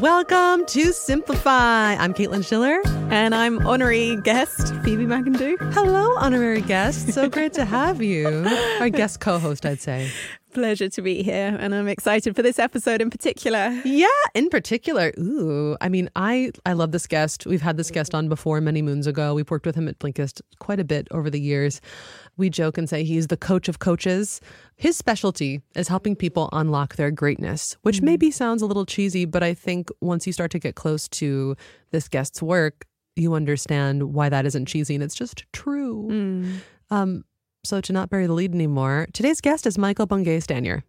Welcome to Simplify. I'm Caitlin Schiller. And I'm honorary guest, Phoebe McIndoe. Hello, honorary guest. So great to have you. Our guest co host, I'd say. Pleasure to be here. And I'm excited for this episode in particular. Yeah, in particular. Ooh, I mean, I, I love this guest. We've had this guest on before many moons ago. We've worked with him at Blinkist quite a bit over the years. We joke and say he's the coach of coaches. His specialty is helping people unlock their greatness, which mm-hmm. maybe sounds a little cheesy, but I think once you start to get close to this guest's work, you understand why that isn't cheesy and it's just true. Mm. Um, so to not bury the lead anymore, today's guest is Michael Bungay Stanier.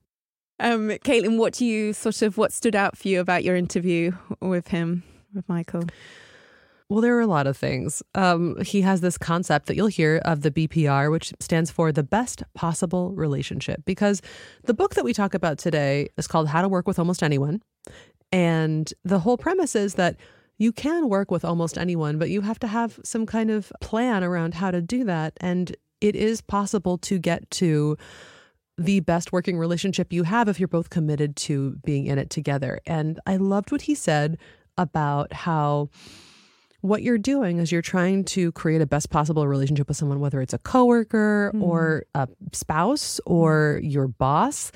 Um, Caitlin, what do you sort of what stood out for you about your interview with him, with Michael? Well, there are a lot of things. Um, he has this concept that you'll hear of the BPR, which stands for the best possible relationship. Because the book that we talk about today is called How to Work with Almost Anyone. And the whole premise is that you can work with almost anyone, but you have to have some kind of plan around how to do that. And it is possible to get to the best working relationship you have if you're both committed to being in it together. And I loved what he said about how what you're doing is you're trying to create a best possible relationship with someone, whether it's a coworker mm. or a spouse or your boss,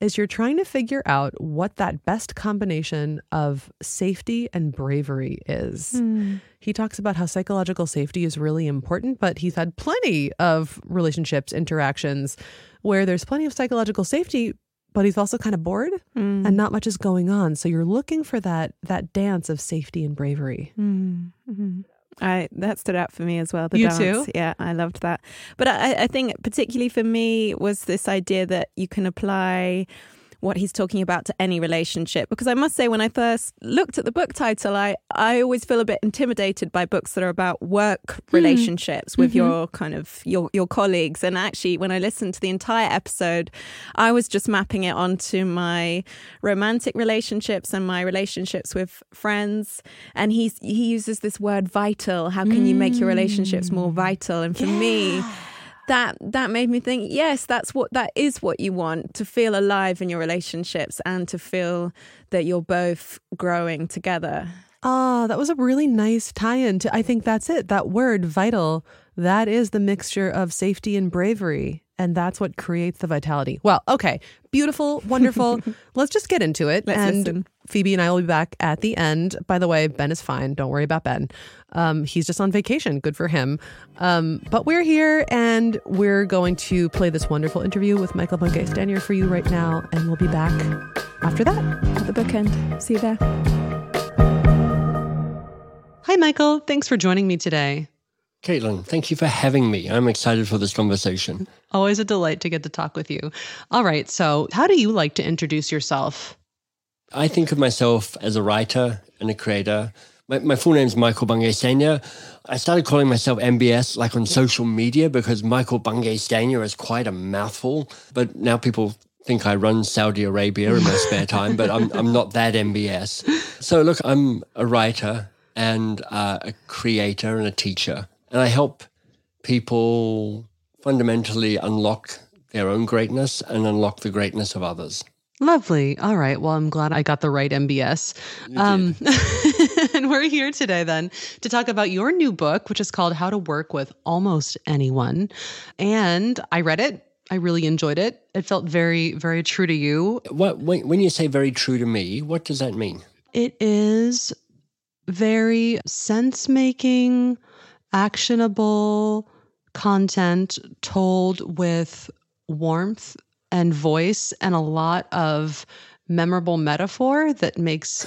is you're trying to figure out what that best combination of safety and bravery is. Mm. He talks about how psychological safety is really important, but he's had plenty of relationships, interactions where there's plenty of psychological safety, but he's also kind of bored mm. and not much is going on. So you're looking for that that dance of safety and bravery. Mm. Mm-hmm. I that stood out for me as well. The you dance. too? Yeah, I loved that. But I, I think particularly for me was this idea that you can apply what he's talking about to any relationship. Because I must say, when I first looked at the book title, I, I always feel a bit intimidated by books that are about work hmm. relationships mm. with mm-hmm. your kind of your, your colleagues. And actually, when I listened to the entire episode, I was just mapping it onto my romantic relationships and my relationships with friends. And he's, he uses this word vital. How can mm. you make your relationships more hmm. vital? And for yeah. me, that that made me think yes that's what that is what you want to feel alive in your relationships and to feel that you're both growing together. Oh that was a really nice tie-in to i think that's it that word vital that is the mixture of safety and bravery and that's what creates the vitality. Well okay beautiful wonderful. Let's just get into it let's and listen. Phoebe and I will be back at the end. By the way, Ben is fine. Don't worry about Ben. Um, he's just on vacation. Good for him. Um, but we're here and we're going to play this wonderful interview with Michael Bungay Stanier for you right now. And we'll be back after that. At the bookend. See you there. Hi, Michael. Thanks for joining me today. Caitlin, thank you for having me. I'm excited for this conversation. Always a delight to get to talk with you. All right. So, how do you like to introduce yourself? I think of myself as a writer and a creator. My, my full name is Michael Bungay Stanier. I started calling myself MBS like on social media because Michael Bungay Stanier is quite a mouthful. But now people think I run Saudi Arabia in my spare time, but I'm, I'm not that MBS. So look, I'm a writer and uh, a creator and a teacher. And I help people fundamentally unlock their own greatness and unlock the greatness of others. Lovely. All right. Well, I'm glad I got the right MBS. Um, and we're here today then to talk about your new book, which is called How to Work with Almost Anyone. And I read it. I really enjoyed it. It felt very, very true to you. What when, when you say very true to me, what does that mean? It is very sense making, actionable content told with warmth and voice and a lot of memorable metaphor that makes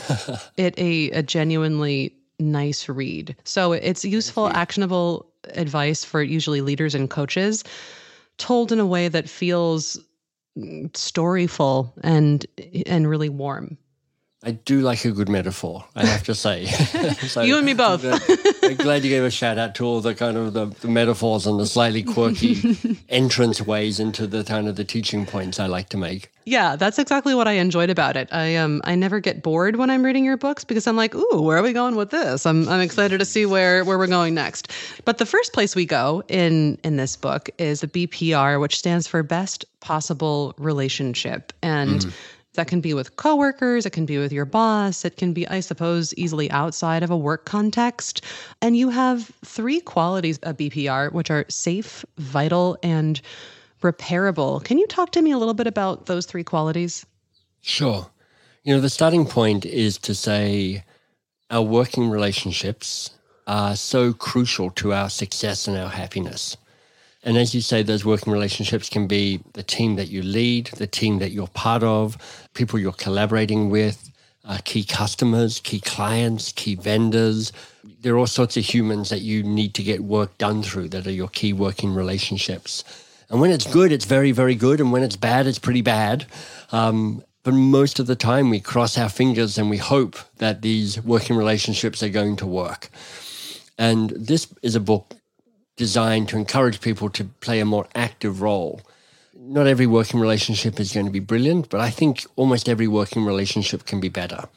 it a, a genuinely nice read. So it's useful, actionable advice for usually leaders and coaches told in a way that feels mm, storyful and and really warm. I do like a good metaphor, I have to say. so you and me both. I'm glad you gave a shout out to all the kind of the, the metaphors and the slightly quirky entrance ways into the kind of the teaching points I like to make. Yeah, that's exactly what I enjoyed about it. I um I never get bored when I'm reading your books because I'm like, ooh, where are we going with this? I'm I'm excited to see where where we're going next. But the first place we go in in this book is the BPR, which stands for Best Possible Relationship. And mm That can be with coworkers, it can be with your boss, it can be, I suppose, easily outside of a work context. And you have three qualities of BPR, which are safe, vital, and repairable. Can you talk to me a little bit about those three qualities? Sure. You know, the starting point is to say our working relationships are so crucial to our success and our happiness. And as you say, those working relationships can be the team that you lead, the team that you're part of, people you're collaborating with, uh, key customers, key clients, key vendors. There are all sorts of humans that you need to get work done through that are your key working relationships. And when it's good, it's very, very good. And when it's bad, it's pretty bad. Um, but most of the time, we cross our fingers and we hope that these working relationships are going to work. And this is a book designed to encourage people to play a more active role. Not every working relationship is going to be brilliant, but I think almost every working relationship can be better.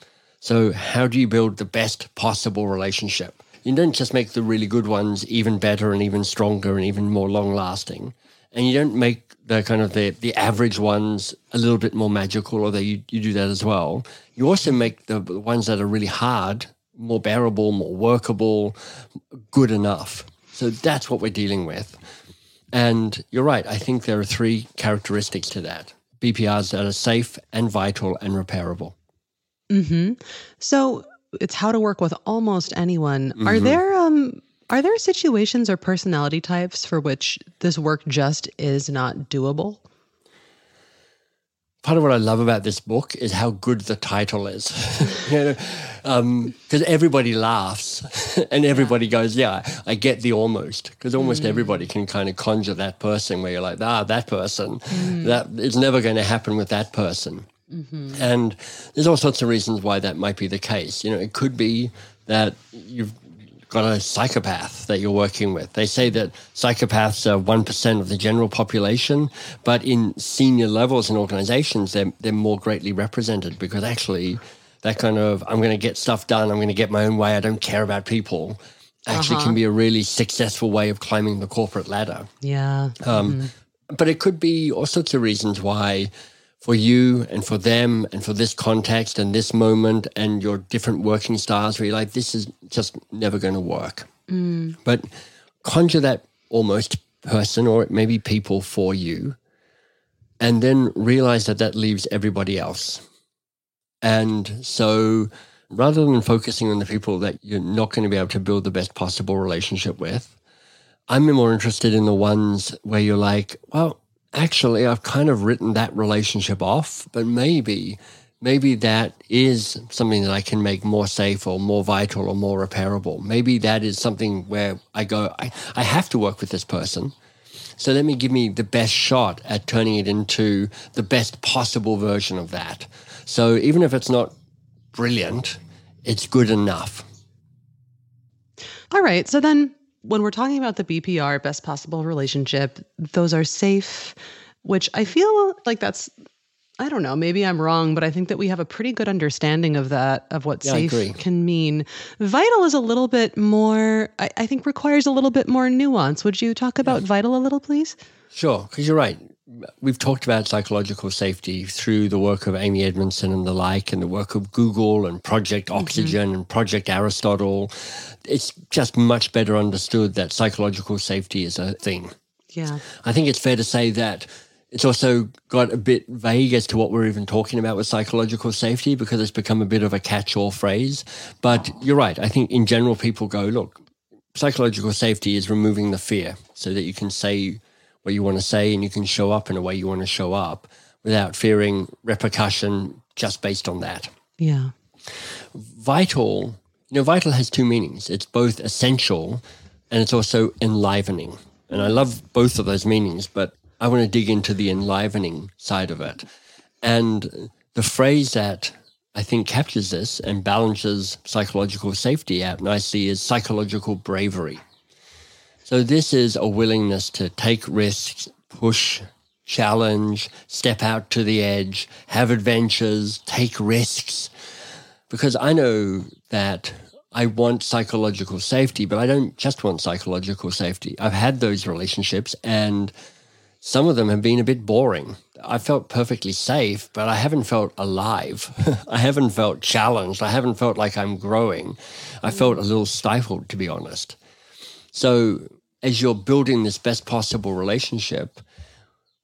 So, how do you build the best possible relationship? You don't just make the really good ones even better and even stronger and even more long lasting. And you don't make the kind of the, the average ones a little bit more magical, although you, you do that as well. You also make the, the ones that are really hard more bearable, more workable, good enough. So that's what we're dealing with. And you're right. I think there are three characteristics to that BPRs that are safe and vital and repairable. Mm-hmm. So it's how to work with almost anyone. Mm-hmm. Are there um are there situations or personality types for which this work just is not doable? part of what I love about this book is how good the title is. you know, because um, everybody laughs and everybody goes, "Yeah, I get the almost," because almost mm. everybody can kind of conjure that person where you're like, "Ah, that person, mm. that it's never going to happen with that person." Mm-hmm. And there's all sorts of reasons why that might be the case. You know, it could be that you've got a psychopath that you're working with. They say that psychopaths are 1% of the general population, but in senior levels in organizations, they're, they're more greatly represented because actually, that kind of, I'm going to get stuff done, I'm going to get my own way, I don't care about people, actually uh-huh. can be a really successful way of climbing the corporate ladder. Yeah. Um, mm-hmm. But it could be all sorts of reasons why for you and for them and for this context and this moment and your different working styles where you're like, this is just never going to work. Mm. But conjure that almost person or maybe people for you and then realize that that leaves everybody else. And so rather than focusing on the people that you're not going to be able to build the best possible relationship with, I'm more interested in the ones where you're like, well, actually, I've kind of written that relationship off, but maybe, maybe that is something that I can make more safe or more vital or more repairable. Maybe that is something where I go, I, I have to work with this person. So let me give me the best shot at turning it into the best possible version of that. So even if it's not brilliant, it's good enough. All right. So then when we're talking about the BPR, best possible relationship, those are safe, which I feel like that's I don't know, maybe I'm wrong, but I think that we have a pretty good understanding of that, of what yeah, safe can mean. Vital is a little bit more, I, I, think requires a little bit more nuance. Would you talk about yeah. vital a little, please? Sure, because you're right we've talked about psychological safety through the work of Amy Edmondson and the like, and the work of Google and Project mm-hmm. Oxygen mm-hmm. and Project Aristotle. It's just much better understood that psychological safety is a thing. Yeah. I think it's fair to say that it's also got a bit vague as to what we're even talking about with psychological safety because it's become a bit of a catch all phrase. But you're right. I think in general, people go, look, psychological safety is removing the fear so that you can say what you want to say and you can show up in a way you want to show up without fearing repercussion just based on that. Yeah. Vital, you know, vital has two meanings. It's both essential and it's also enlivening. And I love both of those meanings, but I want to dig into the enlivening side of it. And the phrase that I think captures this and balances psychological safety out nicely is psychological bravery. So this is a willingness to take risks, push, challenge, step out to the edge, have adventures, take risks. Because I know that I want psychological safety, but I don't just want psychological safety. I've had those relationships and some of them have been a bit boring. I felt perfectly safe, but I haven't felt alive. I haven't felt challenged. I haven't felt like I'm growing. I felt a little stifled, to be honest. So, as you're building this best possible relationship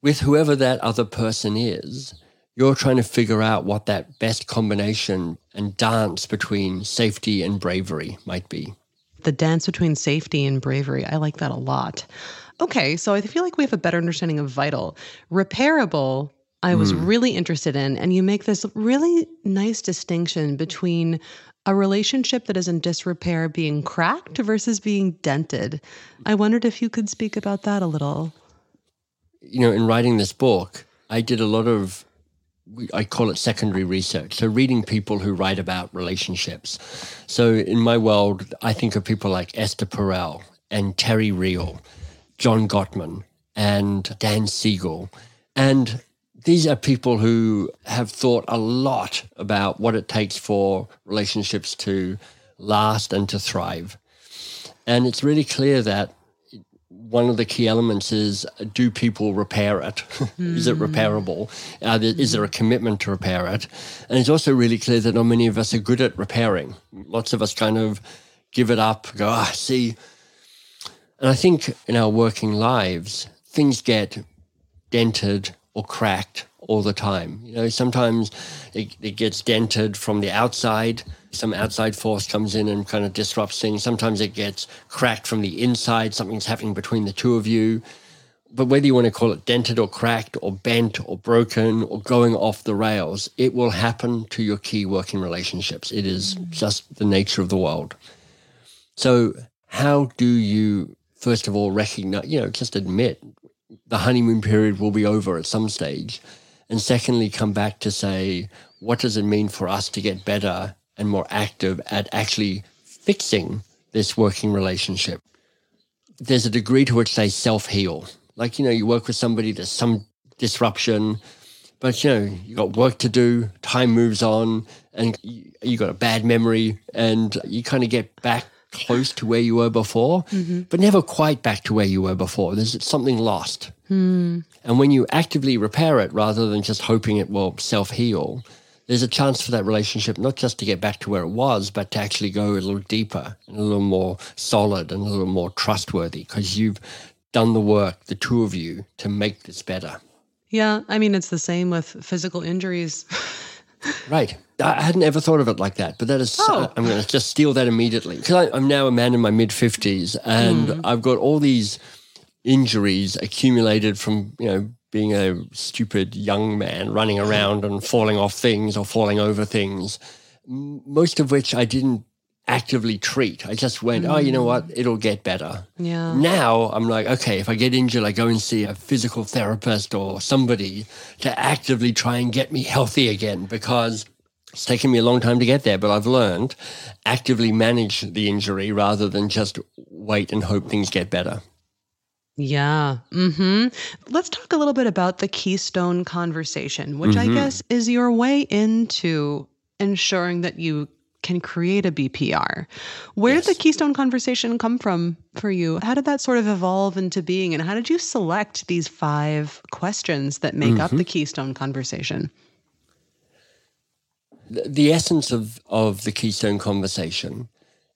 with whoever that other person is, you're trying to figure out what that best combination and dance between safety and bravery might be. The dance between safety and bravery. I like that a lot. Okay, so I feel like we have a better understanding of vital. Repairable, I was mm. really interested in, and you make this really nice distinction between a relationship that is in disrepair being cracked versus being dented. I wondered if you could speak about that a little. You know, in writing this book, I did a lot of I call it secondary research. So, reading people who write about relationships. So, in my world, I think of people like Esther Perel and Terry Real, John Gottman, and Dan Siegel. And these are people who have thought a lot about what it takes for relationships to last and to thrive. And it's really clear that one of the key elements is do people repair it? Mm. is it hmm. repairable? Uh, there, is there a commitment to repair it? And it's also really clear that not many of us are good at repairing. Lots of us kind of give it up, go, ah, see. And I think in our working lives, things get dented or cracked all the time. You know, sometimes it, it gets dented from the outside. Some outside force comes in and kind of disrupts things. Sometimes it gets cracked from the inside. Something's happening between the two of you. But whether you want to call it dented or cracked or bent or broken or going off the rails, it will happen to your key working relationships. It is just the nature of the world. So, how do you, first of all, recognize, you know, just admit the honeymoon period will be over at some stage and secondly, come back to say, what does it mean for us to get better and more active at actually fixing this working relationship? There's a degree to which they self heal. Like, you know, you work with somebody, there's some disruption, but, you know, you got work to do, time moves on, and you, got a bad memory, and you kind of get back close to where you were before, mm-hmm. but never quite back to where you were before. There's something lost. Mm. And when you actively repair it rather than just hoping it will self heal, there's a chance for that relationship not just to get back to where it was, but to actually go a little deeper and a little more solid and a little more trustworthy because you've done the work, the two of you, to make this better. Yeah. I mean, it's the same with physical injuries. right. I hadn't ever thought of it like that, but that is. Oh. I'm going to just steal that immediately because I'm now a man in my mid 50s and mm. I've got all these injuries accumulated from, you know, being a stupid young man running around and falling off things or falling over things, most of which I didn't actively treat. I just went, mm. oh, you know what? Mm. It'll get better. Yeah. Now I'm like, okay, if I get injured, I go and see a physical therapist or somebody to actively try and get me healthy again because it's taken me a long time to get there, but I've learned actively manage the injury rather than just wait and hope things get better. Yeah. hmm Let's talk a little bit about the Keystone conversation, which mm-hmm. I guess is your way into ensuring that you can create a BPR. Where yes. did the Keystone conversation come from for you? How did that sort of evolve into being? And how did you select these five questions that make mm-hmm. up the Keystone conversation? the essence of, of the Keystone conversation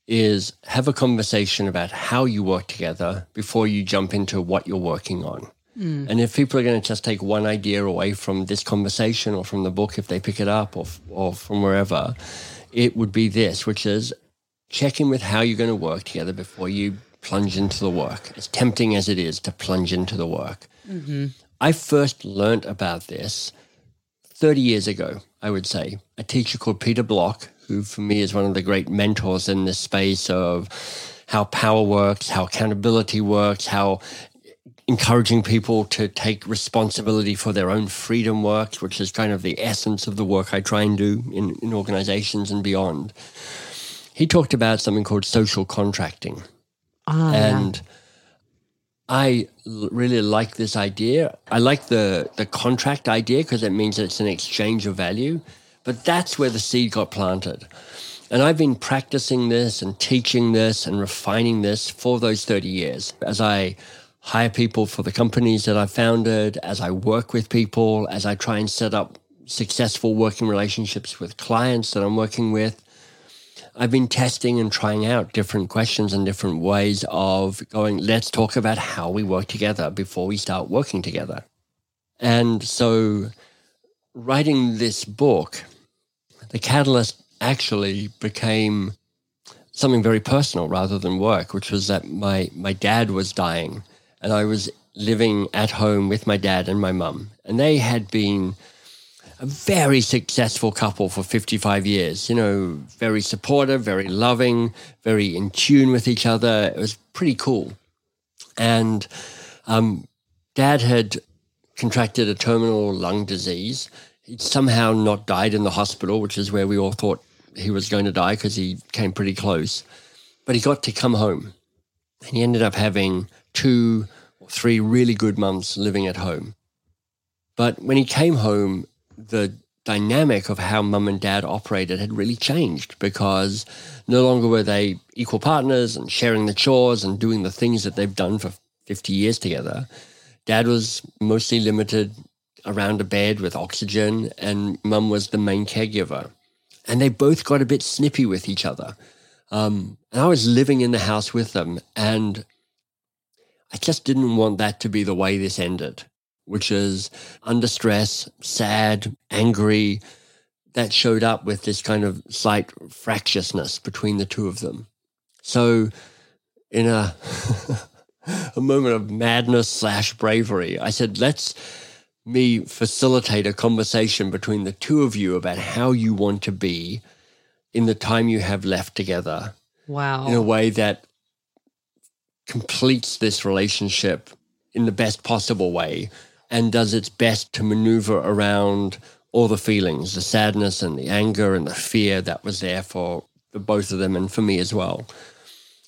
is have a conversation about how you work together before you jump into what you're working on. Mm. And if people are going to just take one idea away from this conversation or from the book, if they pick it up or, or from wherever, it would be this, which is checking with how you're going to work together before you plunge into the work. As tempting as it is to plunge into the work. Mm-hmm. I first learned about this 30 years ago, I would say, a teacher called Peter Block, who for me is one of the great mentors in this space of how power works, how accountability works, how encouraging people to take responsibility for their own freedom works, which is kind of the essence of the work I try and do in, in organizations and beyond. He talked about something called social contracting. Ah, and yeah. I really like this idea. I like the the contract idea because it means it's an exchange of value. But that's where the seed got planted. And I've been practicing this and teaching this and refining this for those 30 years as I hire people for the companies that I've founded, as I work with people, as I try and set up successful working relationships with clients that I'm working with. I've been testing and trying out different questions and different ways of going, let's talk about how we work together before we start working together. And so, writing this book, the catalyst actually became something very personal rather than work, which was that my, my dad was dying and I was living at home with my dad and my mum. And they had been a very successful couple for 55 years, you know, very supportive, very loving, very in tune with each other. It was pretty cool. And um, dad had contracted a terminal lung disease. He'd somehow not died in the hospital, which is where we all thought he was going to die because he came pretty close. But he got to come home and he ended up having two or three really good months living at home. But when he came home, the dynamic of how mum and dad operated had really changed because no longer were they equal partners and sharing the chores and doing the things that they've done for 50 years together. Dad was mostly limited around a bed with oxygen, and mum was the main caregiver. And they both got a bit snippy with each other. Um, and I was living in the house with them, and I just didn't want that to be the way this ended which is under stress, sad, angry, that showed up with this kind of slight fractiousness between the two of them. So, in a, a moment of madness slash bravery, I said, let's me facilitate a conversation between the two of you about how you want to be in the time you have left together. Wow. In a way that completes this relationship in the best possible way and does its best to maneuver around all the feelings, the sadness and the anger and the fear that was there for the both of them and for me as well.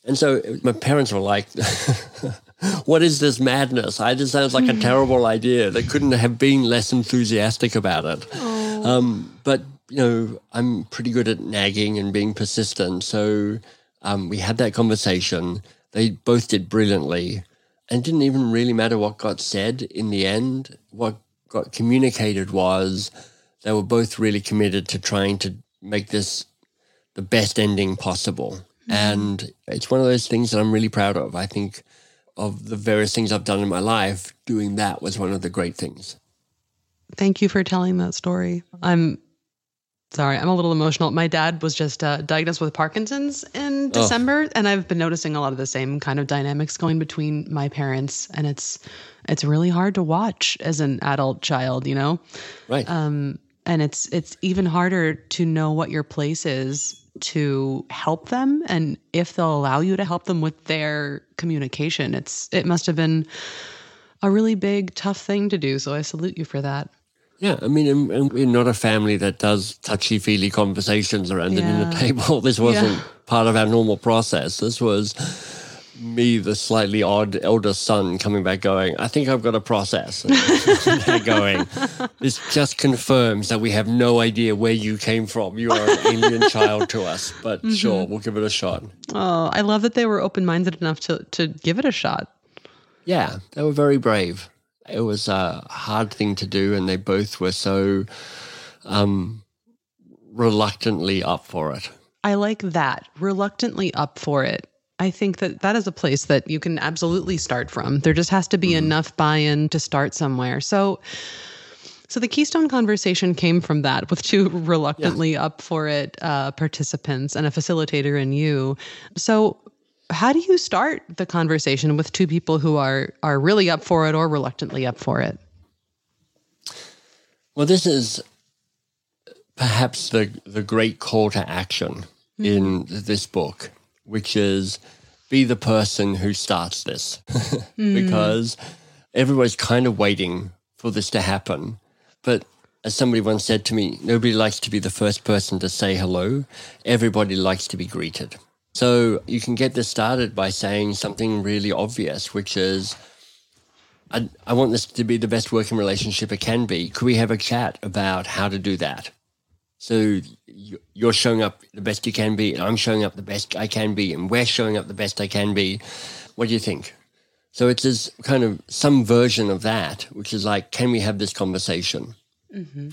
And so my parents were like, What is this madness? I just sounds like a terrible idea. They couldn't have been less enthusiastic about it. Um, but, you know, I'm pretty good at nagging and being persistent. So um, we had that conversation. They both did brilliantly and didn't even really matter what got said in the end. What got communicated was they were both really committed to trying to make this the best ending possible. Mm. And it's one of those things that I'm really proud of. I think of the various things I've done in my life, doing that was one of the great things. Thank you for telling that story. I'm Sorry, I'm a little emotional. My dad was just uh, diagnosed with Parkinson's in. December, oh. and I've been noticing a lot of the same kind of dynamics going between my parents, and it's it's really hard to watch as an adult child, you know. Right. Um, and it's it's even harder to know what your place is to help them, and if they'll allow you to help them with their communication. It's it must have been a really big, tough thing to do. So I salute you for that. Yeah, I mean, we're not a family that does touchy feely conversations around yeah. the dinner table. This wasn't yeah. part of our normal process. This was me, the slightly odd elder son, coming back going, I think I've got a process. they're going, this just confirms that we have no idea where you came from. You are an alien child to us, but mm-hmm. sure, we'll give it a shot. Oh, I love that they were open minded enough to, to give it a shot. Yeah, they were very brave it was a hard thing to do, and they both were so um, reluctantly up for it. I like that. Reluctantly up for it. I think that that is a place that you can absolutely start from. There just has to be mm enough buy-in to start somewhere. So so the Keystone conversation came from that with two reluctantly yeah. up for it uh, participants and a facilitator in you. So how do you start the conversation with two people who are are really up for it or reluctantly up for it? Well, this is perhaps the the great call to action mm-hmm. in this book, which is be the person who starts this, mm. because everybody's kind of waiting for this to happen, but as somebody once said to me, nobody likes to be the first person to say hello. Everybody likes to be greeted. So you can get this started by saying something really obvious, which is, I, I want this to be the best working relationship it can be. Could we have a chat about how to do that? So you're showing up the best you can be, and I'm showing up the best I can be, and we're showing up the best I can be. What do you think? So it's this kind of some version of that, which is like, can we have this conversation? Mm-hmm.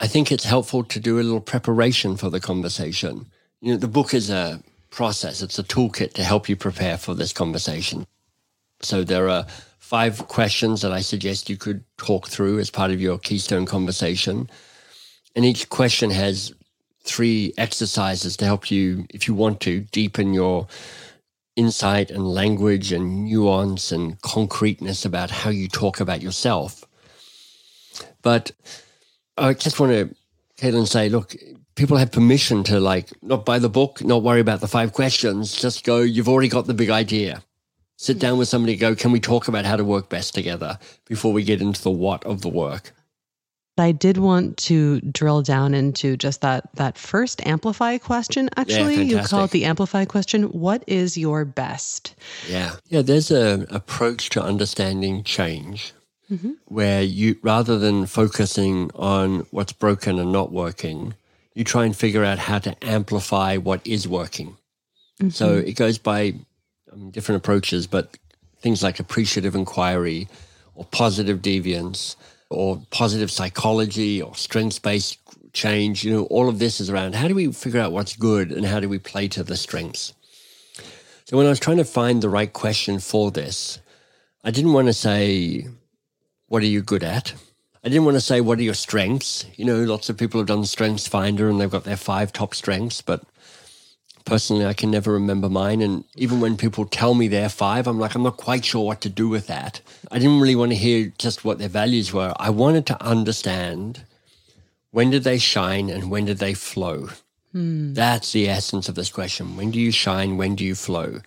I think it's helpful to do a little preparation for the conversation. You know, the book is a process, it's a toolkit to help you prepare for this conversation. So there are five questions that I suggest you could talk through as part of your Keystone conversation. And each question has three exercises to help you, if you want to, deepen your insight and language and nuance and concreteness about how you talk about yourself. But I just want to, Caitlin, say, look, people have permission to like not buy the book, not worry about the five questions, just go, you've already got the big idea. Sit down with somebody, go, can we talk about how to work best together before we get into the what of the work? I did want to drill down into just that that first amplify question. Actually, yeah, you call it the amplify question. What is your best? Yeah, yeah. There's a approach to understanding change mm-hmm. where you rather than focusing on what's broken and not working, you try and figure out how to amplify what is working. Mm-hmm. So it goes by I mean, different approaches, but things like appreciative inquiry or positive deviance or positive psychology or strengths based change. You know, all of this is around how do we figure out what's good and how do we play to the strengths. So when I was trying to find the right question for this, I didn't want to say, what are you good at? I didn't want to say, what are your strengths? You know, lots of people have done Strengths Finder and they've got their five top strengths, but personally, I can never remember mine. And even when people tell me they're five, I'm like, I'm not quite sure what to do with that. I didn't really want to hear just what their values were. I wanted to understand when did they shine and when did they flow? Hmm. That's the essence of this question. When do you shine? When do you flow?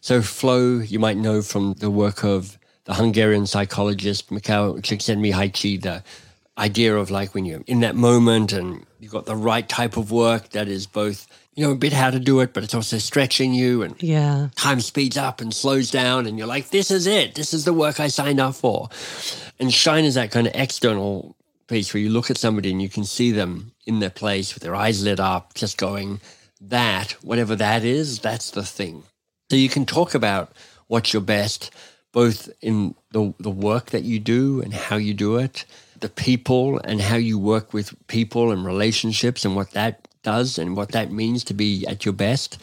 So, flow, you might know from the work of the Hungarian psychologist Mihaly Csikszentmihalyi, the idea of like when you're in that moment and you've got the right type of work that is both you know a bit how to do it but it's also stretching you and yeah. time speeds up and slows down and you're like this is it. This is the work i signed up for. And shine is that kind of external piece where you look at somebody and you can see them in their place with their eyes lit up just going that whatever that is that's the thing. So you can talk about what's your best both in the, the work that you do and how you do it the people and how you work with people and relationships and what that does and what that means to be at your best.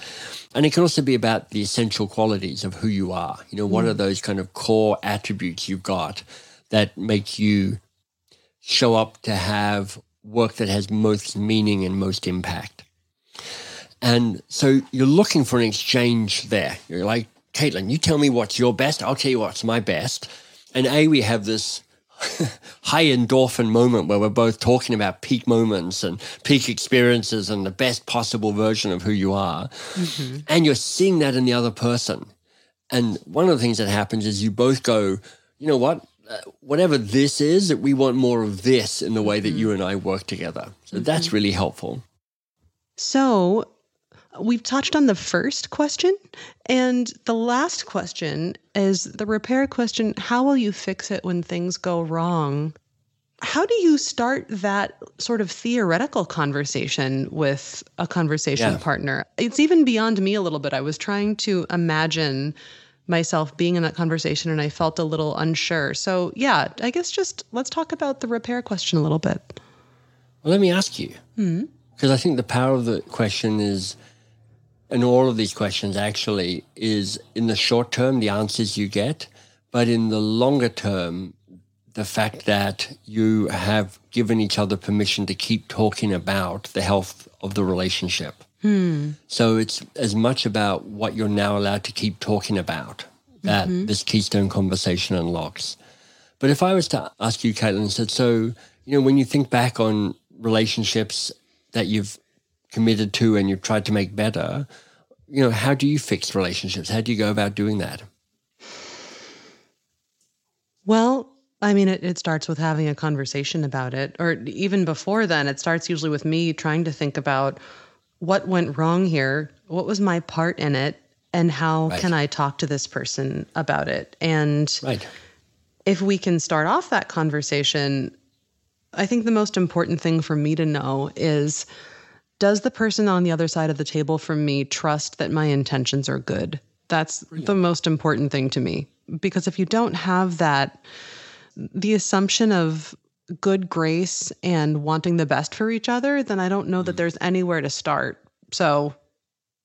And it can also be about the essential qualities of who you are. You know, what mm. are those kind of core attributes you've got that make you show up to have work that has most meaning and most impact? And so you're looking for an exchange there. You're like, Caitlin, you tell me what's your best, I'll tell you what's my best. And A, we have this high endorphin moment where we're both talking about peak moments and peak experiences and the best possible version of who you are. Mm-hmm. And you're seeing that in the other person. And one of the things that happens is you both go, you know what? Uh, whatever this is, that we want more of this in the way that mm-hmm. you and I work together. So mm-hmm. that's really helpful. So We've touched on the first question, and the last question is the repair question How will you fix it when things go wrong? How do you start that sort of theoretical conversation with a conversation yeah. partner? It's even beyond me a little bit. I was trying to imagine myself being in that conversation and I felt a little unsure. So, yeah, I guess just let's talk about the repair question a little bit. Well, let me ask you, because mm-hmm. I think the power of the question is and all of these questions actually is in the short term, the answers you get, but in the longer term, the fact that you have given each other permission to keep talking about the health of the relationship. Hmm. So it's as much about what you're now allowed to keep talking about that mm-hmm. this Keystone conversation unlocks. But if I was to ask you, Caitlin, said, so, you know, when you think back on relationships that you've committed to and you've tried to make better, you know, how do you fix relationships? How do you go about doing that? Well, I mean, it, it starts with having a conversation about it. Or even before then, it starts usually with me trying to think about what went wrong here, what was my part in it, and how right. can I talk to this person about it? And right. if we can start off that conversation, I think the most important thing for me to know is does the person on the other side of the table from me trust that my intentions are good? That's Brilliant. the most important thing to me. because if you don't have that, the assumption of good grace and wanting the best for each other, then I don't know that mm. there's anywhere to start. So,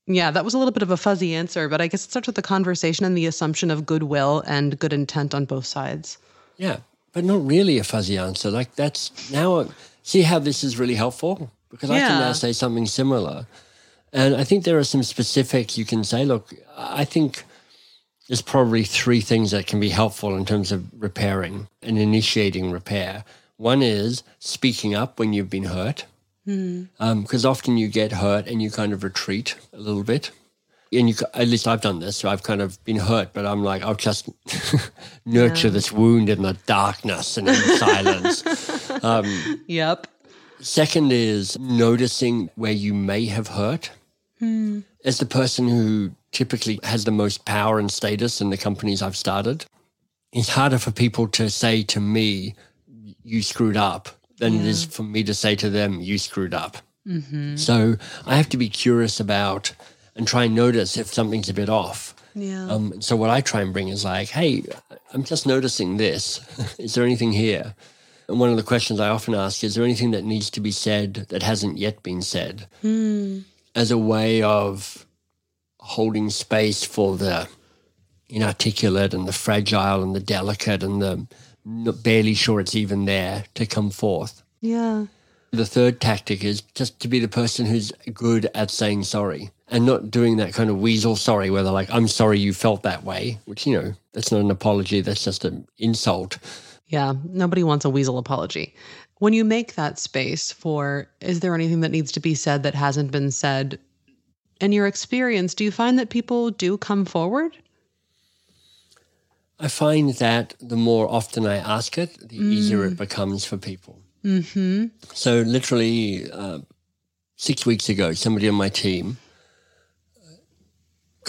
yeah, that was a little bit of a fuzzy answer, but I guess it starts with the conversation and the assumption of goodwill and good intent on both sides. Yeah, but not really a fuzzy answer. Like that's now, see how this is really helpful? Because I can now say something similar. And I think there are some specifics you can say. Look, I think there's probably three things that can be helpful in terms of repairing and initiating repair. One is speaking up when you've been hurt, hmm. um, because often you get hurt and you kind of retreat a little bit. And you, at least I've done this. So I've kind of been hurt, but I'm like, I'll just nurture this wound in the darkness and in silence. Um, yep. Second is noticing where you may have hurt. As the person who typically has the most power and status in the companies I've started, it's harder for people to say to me, you screwed up, than it is for me to say to them, you screwed up. So I have to be curious about and try and notice if something's a bit off. Yeah. Um, so what I try and bring is like, hey, I'm just noticing this. is there anything here? And one of the questions I often ask is there anything that needs to be said that hasn't yet been said? Hmm. As a way of holding space for the inarticulate and the fragile and the delicate and the not barely sure it's even there to come forth. yeah. The third tactic is just to be the person who's good at saying sorry and not doing that kind of weasel sorry where they're like, I'm sorry you felt that way, which, you know, that's not an apology, that's just an insult. Yeah, nobody wants a weasel apology. When you make that space for, is there anything that needs to be said that hasn't been said? In your experience, do you find that people do come forward? I find that the more often I ask it, the easier it becomes for people. Mm-hmm. So, literally, uh, six weeks ago, somebody on my team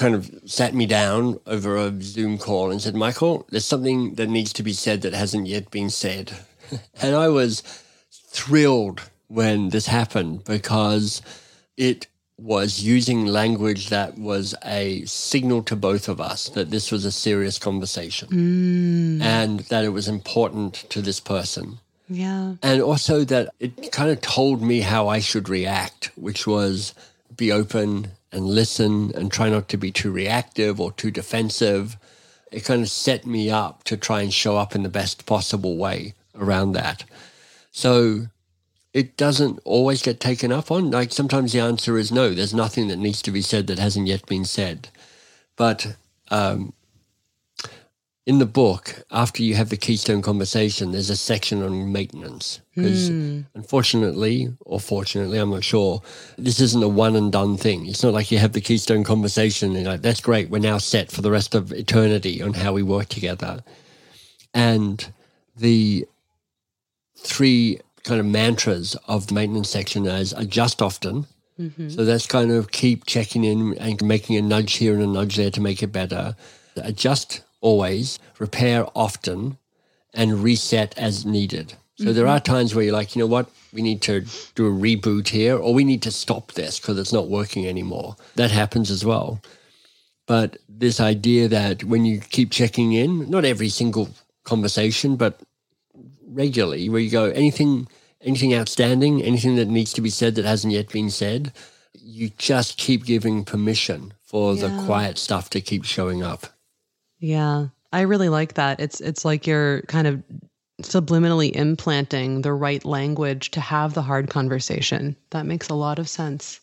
kind of sat me down over a Zoom call and said, Michael, there's something that needs to be said that hasn't yet been said. and I was thrilled when this happened because it was using language that was a signal to both of us that this was a serious conversation mm. and that it was important to this person. Yeah. And also that it kind of told me how I should react, which was be open and listen and try not to be too reactive or too defensive. It kind of set me up to try and show up in the best possible way around that. So it doesn't always get taken up on. Like sometimes the answer is no, there's nothing that needs to be said that hasn't yet been said. But um, in the book, after you have the Keystone conversation, there's a section on maintenance. Because hmm. unfortunately, or fortunately, I'm not sure, this isn't a one and done thing. It's not like you have the Keystone conversation and you're like, that's great, we're now set for the rest of eternity on how we work together. And the three kind of mantras of the maintenance section as adjust often. Mm-hmm. So that's kind of keep checking in and making a nudge here and a nudge there to make it better. Adjust always, repair often, and reset as needed. So there are mm-hmm. times where you're like, you know what, we need to do a reboot here, or we need to stop this because it's not working anymore. That happens as well. But this idea that when you keep checking in, not every single conversation, but regularly, where you go, anything, anything outstanding, anything that needs to be said that hasn't yet been said, you just keep giving permission for the quiet stuff to keep showing up. Yeah. I really like that. It's it's like you're kind of subliminally implanting the right language to have the hard conversation. That makes a lot of sense.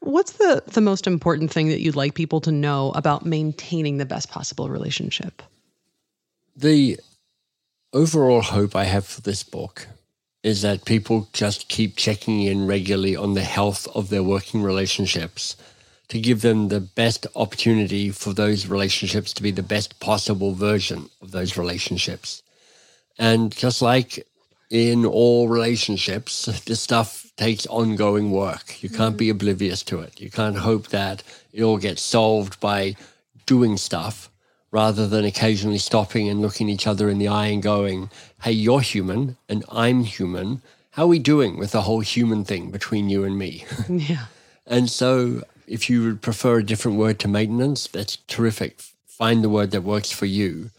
What's the the most important thing that you'd like people to know about maintaining the best possible relationship? The overall hope I have for this book is that people just keep checking in regularly on the health of their working relationships to give them the best opportunity for those relationships to be the best possible version of those relationships. And just like in all relationships, this stuff takes ongoing work. You can't be mm. oblivious to it. You can't hope that it all gets solved by doing stuff rather than occasionally stopping and looking each other in the eye and going, hey, you're human and I'm human. How are we doing with the whole human thing between you and me? Yeah. And so, if you would prefer a different word to maintenance, that's terrific. Find the word that works for you.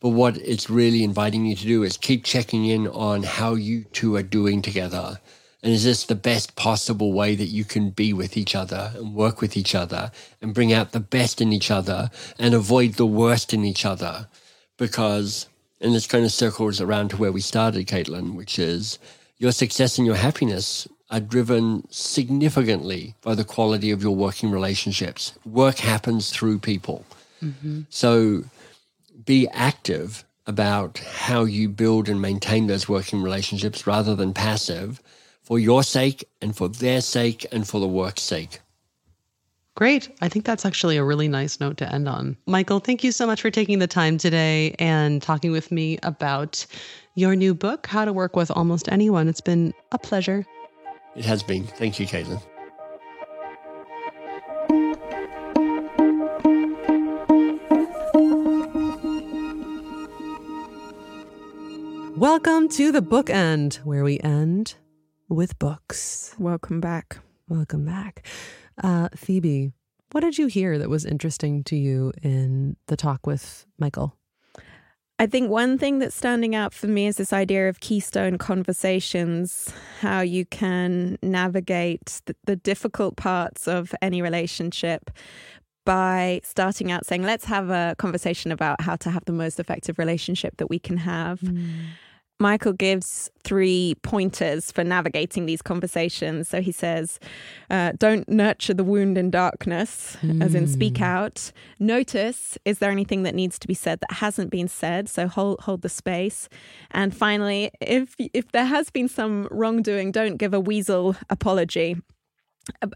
But what it's really inviting you to do is keep checking in on how you two are doing together. And is this the best possible way that you can be with each other and work with each other and bring out the best in each other and avoid the worst in each other? Because, and this kind of circles around to where we started, Caitlin, which is your success and your happiness are driven significantly by the quality of your working relationships. Work happens through people. Mm-hmm. So be active about how you build and maintain those working relationships rather than passive for your sake and for their sake and for the work's sake. Great. I think that's actually a really nice note to end on. Michael, thank you so much for taking the time today and talking with me about your new book, How to Work with Almost Anyone. It's been a pleasure. It has been. Thank you, Caitlin. Welcome to the bookend, where we end with books. Welcome back. Welcome back. Uh, Phoebe, what did you hear that was interesting to you in the talk with Michael? I think one thing that's standing out for me is this idea of keystone conversations, how you can navigate the, the difficult parts of any relationship by starting out saying, let's have a conversation about how to have the most effective relationship that we can have. Mm. Michael gives three pointers for navigating these conversations. So he says, uh, don't nurture the wound in darkness, mm. as in speak hmm. out. Notice, is there anything that needs to be said that hasn't been said? So hold, hold the space. And finally, if, if there has been some wrongdoing, don't give a weasel apology.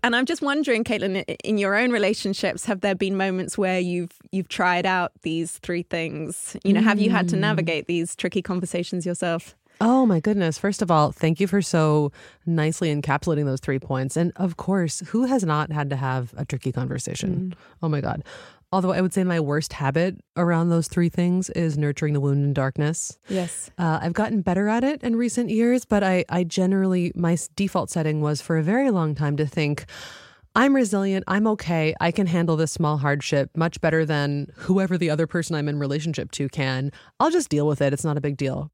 And I'm just wondering, Caitlin, in your own relationships, have there been moments where you've you've tried out these three things? You know, mm. have you had to mm. navigate these tricky conversations yourself? Oh my goodness. First of all, thank you for so nicely encapsulating those three points. And of course, who has not had to have a tricky conversation? Mm. Oh my God. Although I would say my worst habit around those three things is nurturing the wound in darkness. Yes. Uh, I've gotten better at it in recent years, but I, I generally, my default setting was for a very long time to think, I'm resilient. I'm okay. I can handle this small hardship much better than whoever the other person I'm in relationship to can. I'll just deal with it. It's not a big deal.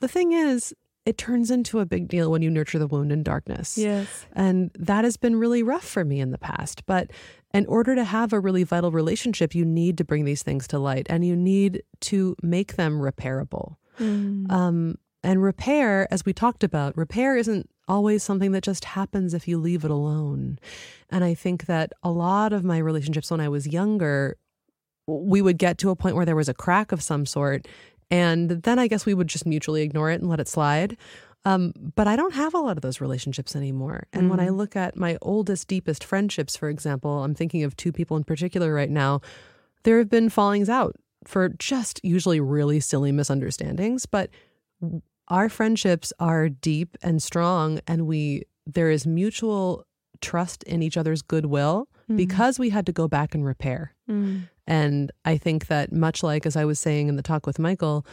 The thing is, it turns into a big deal when you nurture the wound in darkness. Yes. And that has been really rough for me in the past. But in order to have a really vital relationship, you need to bring these things to light and you need to make them repairable. Mm. Um, and repair, as we talked about, repair isn't always something that just happens if you leave it alone. And I think that a lot of my relationships when I was younger, we would get to a point where there was a crack of some sort. And then I guess we would just mutually ignore it and let it slide. Um, but I don't have a lot of those relationships anymore. And mm. when I mm. look at my oldest, deepest friendships, for example, I'm thinking of two people in particular right now, there have been fallings out for just usually really silly misunderstandings. But our friendships are deep and strong, and we there is mutual trust in each other's goodwill mm. because we had to go back and repair. Mm. And I think that much like as I was saying in the talk with Michael,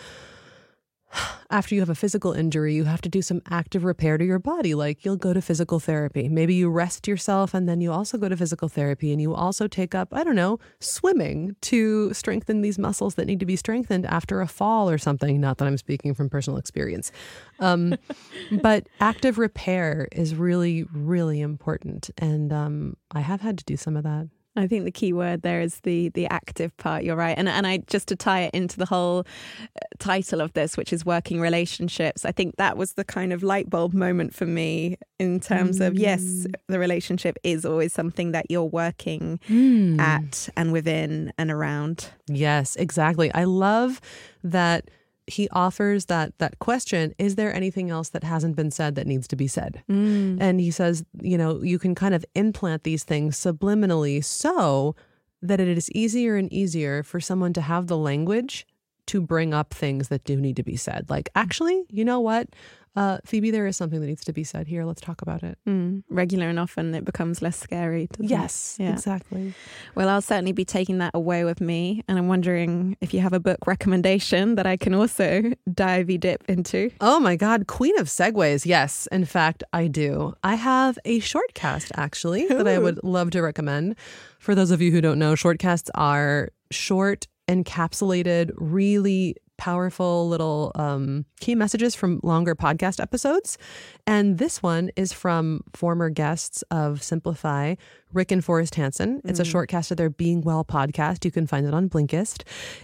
after you have a physical injury, you have to do some active repair to your body. Like you'll go to physical therapy. Maybe you rest yourself and then you also go to physical therapy and you also take up, I don't know, swimming to strengthen these muscles that need to be strengthened after a fall or something. Not that I'm speaking from personal experience. Um, but active repair is really, really important. And um, I have had to do some of that. I think the key word there is the the active part. You're right, and and I just to tie it into the whole uh, title of this, which is working relationships. I think that was the kind of light bulb moment for me in terms mm. of yes, mm. the relationship is always something that you're working mm. at and within and around. Yes, exactly. I love that he offers that that question is there anything else that hasn't been said that needs to be said? Mm. and he says you know you can kind of implant these things subliminally so that it is easier and easier for someone to have the language to bring up things that do need to be said. Like actually you know what uh, Phoebe, there is something that needs to be said here. Let's talk about it. Mm, regular and often, it becomes less scary. Yes, yeah. exactly. Well, I'll certainly be taking that away with me. And I'm wondering if you have a book recommendation that I can also divey dip into. Oh my God, Queen of segues. Yes, in fact, I do. I have a shortcast actually Ooh. that I would love to recommend. For those of you who don't know, shortcasts are short, encapsulated, really powerful little um, key messages from longer podcast episodes. And this one is from former guests of Simplify, Rick and Forrest Hanson. It's a short cast of their Being Well podcast. You can find it on Blinkist.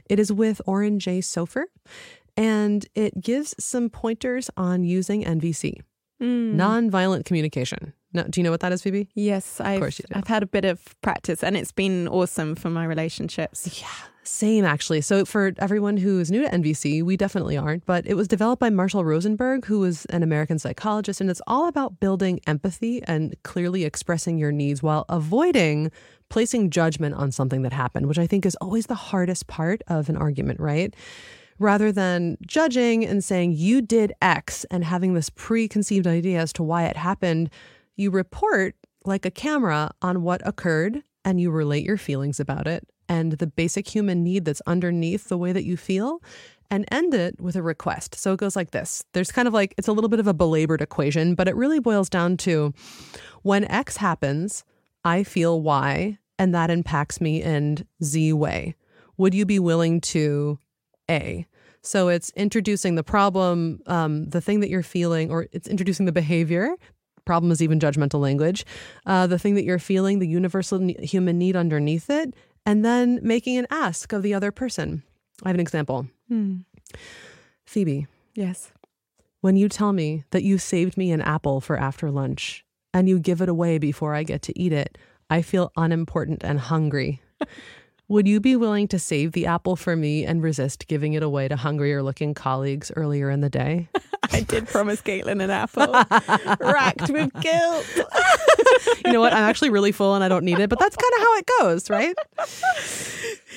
It is with Oren J. Sofer, and it gives some pointers on using NVC, nonviolent communication. Now, do you know what that is, Phoebe? Yes, I've, course you do. I've had a bit of practice and it's been awesome for my relationships. Yeah, same actually. So for everyone who is new to NVC, we definitely aren't, but it was developed by Marshall Rosenberg, who was an American psychologist, and it's all about building empathy and clearly expressing your needs while avoiding placing judgment on something that happened, which I think is always the hardest part of an argument, right? Rather than judging and saying you did X and having this preconceived idea as to why it happened, you report like a camera on what occurred and you relate your feelings about it and the basic human need that's underneath the way that you feel and end it with a request. So it goes like this. There's kind of like it's a little bit of a belabored equation, but it really boils down to when X happens, I feel Y and that impacts me in Z way. Would you be willing to A? So it's introducing the problem, um, the thing that you're feeling, or it's introducing the behavior. Problem is even judgmental language. Uh, the thing that you're feeling, the universal human need underneath it, and then making an ask of the other person. I have an example. Hmm. Phoebe, Yes. when you tell me that you saved me an apple for after lunch and you give it away before I get to eat it, I feel unimportant and hungry. Would you be willing to save the apple for me and resist giving it away to hungrier looking colleagues earlier in the day? I did promise Caitlin an apple. Racked with guilt. you know what? I'm actually really full and I don't need it, but that's kind of how it goes, right?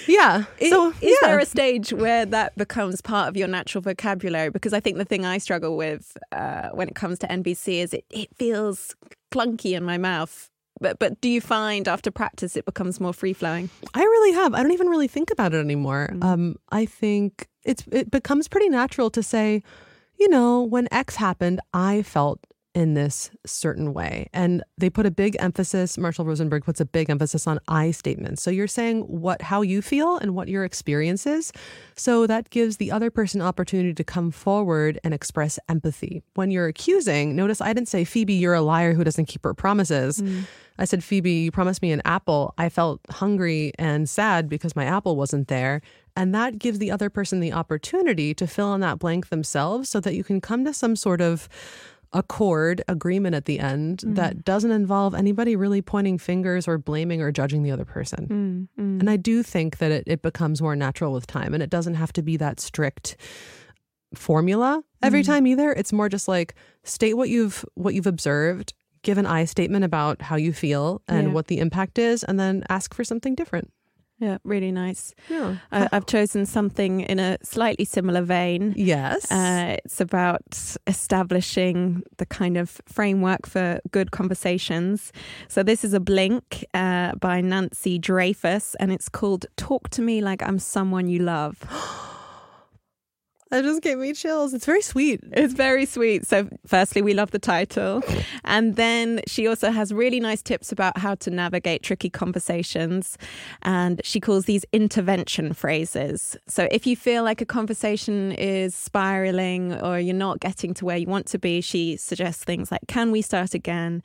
Yeah. So, is yeah. there a stage where that becomes part of your natural vocabulary? Because I think the thing I struggle with uh, when it comes to NVC is it, it feels clunky in my mouth. But but do you find after practice it becomes more free flowing? I really have. I don't even really think about it anymore. Um, I think it's it becomes pretty natural to say, you know, when X happened, I felt in this certain way. And they put a big emphasis, Marshall Rosenberg puts a big emphasis on I statements. So you're saying what how you feel and what your experience is. So that gives the other person opportunity to come forward and express empathy. When you're accusing, notice I didn't say Phoebe, you're a liar who doesn't keep her promises. Mm. I said, Phoebe, you promised me an apple. I felt hungry and sad because my apple wasn't there. And that gives the other person the opportunity to fill in that blank themselves so that you can come to some sort of accord, agreement at the end mm. that doesn't involve anybody really pointing fingers or blaming or judging the other person. Mm, mm. And I do think that it, it becomes more natural with time and it doesn't have to be that strict formula every time either. It's more just like state what you've what you've observed, give an I statement about how you feel and Yeah. what the impact is, and then ask for something different. Yeah, really nice. Yeah. I, I've chosen something in a slightly similar vein. Yes. Uh, it's about establishing the kind of framework for good conversations. So, this is a blink uh, by Nancy Dreyfus, and it's called Talk to Me Like I'm Someone You Love. that just gave me chills. It's very sweet. It's very sweet. So, firstly, we love the title. And then she also has really nice tips about how to navigate tricky conversations. And she calls these intervention phrases. So, if you feel like a conversation is spiraling or you're not getting to where you want to be, she suggests things like Can we start again?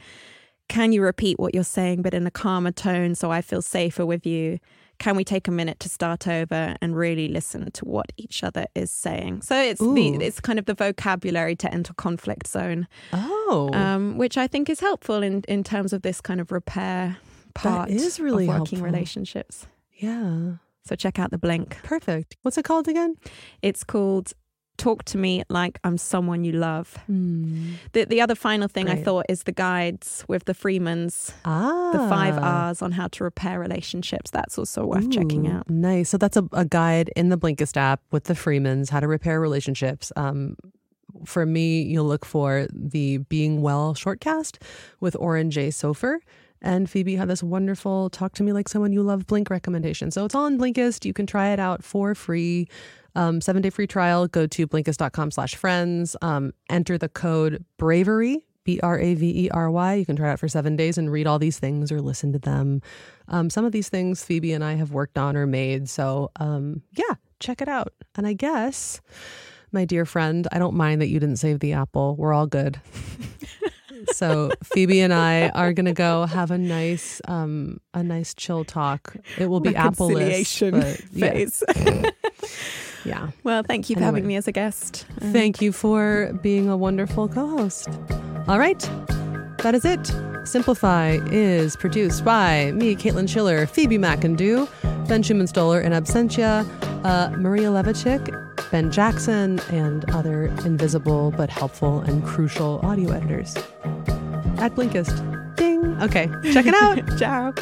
Can you repeat what you're saying, but in a calmer tone so I feel safer with you? Can we take a minute to start over and really listen to what each other is saying? So it's the, it's kind of the vocabulary to enter conflict zone, Oh. um, which I think is helpful in in terms of this kind of repair part is really of working helpful. relationships. yeah. So check out the blink. Perfect. What's it called again? It's called "Talk to Me Like I'm Someone You Love." Hmm. The the other final thing I thought is the guides with the Freemans, Ah. the five R's on how to repair relationships. That's also worth checking out. Nice. So that's a, a guide in the Blinkist app with the Freemans, how to repair relationships. Um, for me, you'll look for the Being Well shortcast with Oren J. Sofer. And Phoebe had this wonderful talk to me like someone you love Blink recommendation. So it's all on Blinkist. You can try it out for free. Um, seven day free trial. Go to blinkist.com slash friends. Um, enter the code bravery, B R A V E R Y. You can try it out for seven days and read all these things or listen to them. Um, some of these things Phoebe and I have worked on or made. So um, yeah, check it out. And I guess, my dear friend, I don't mind that you didn't save the apple. We're all good. so Phoebe and I are gonna go have a nice, um, a nice chill talk. It will be apple phase. Yeah. yeah. Well, thank you for Anyway. having me as a guest. Um, Thank you for being a wonderful co-host. All right, that is it. Simplify is produced by me, Caitlin Schiller, Phoebe McIndoe, Ben Schuman-Stoler in absentia, uh, Maria Levacic, Ben Jackson, and other invisible but helpful and crucial audio editors. At Blinkist. Ding. Okay, check it out. Ciao.